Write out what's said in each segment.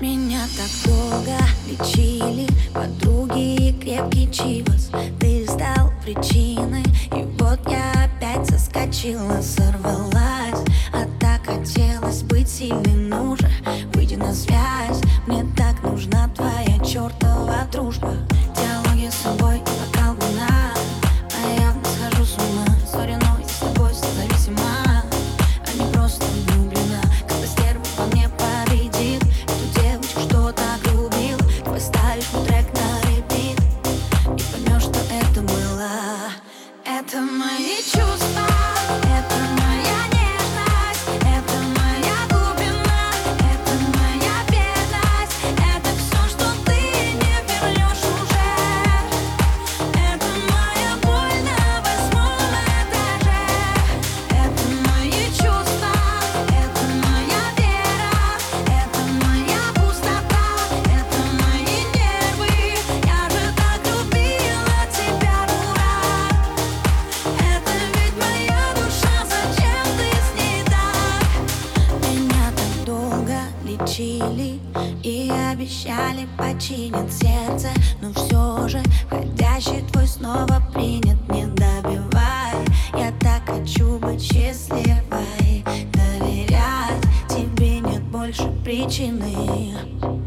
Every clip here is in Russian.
Меня так долго лечили подруги и крепкий чивос. Ты стал причиной, и вот я опять соскочила, сорвалась. А так хотелось быть сильной, ну же, выйди на связь Это мои чувства лечили и обещали починить сердце. Но все же входящий твой снова принят. Не добивай, я так хочу быть счастливой. Доверять тебе нет больше причины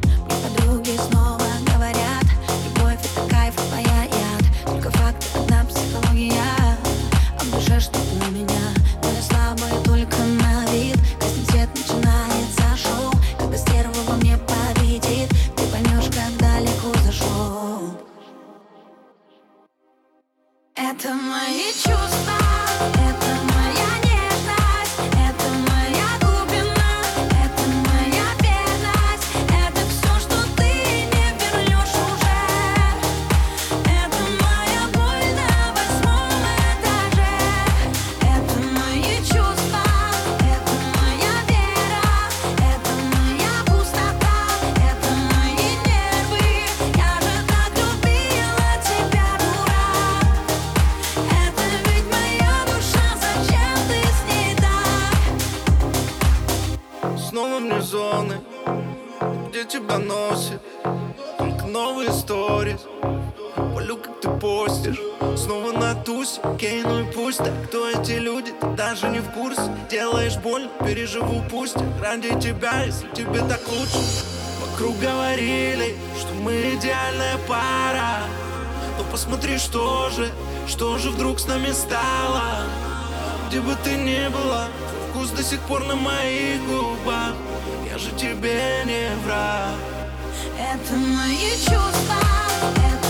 Это мои чувства Снова вне зоны Где тебя носит Только новые сторис Полю, как ты постишь Снова на тусе Окей, ну и пусть так Кто эти люди, ты даже не в курсе. Делаешь больно, переживу пусть Ради тебя, если тебе так лучше. Вокруг говорили, что мы идеальная пара. Но посмотри, что же Что же вдруг с нами стало? Где бы ты ни была вкус до сих пор на моих губах Я же тебе не враг. Это мои чувства, это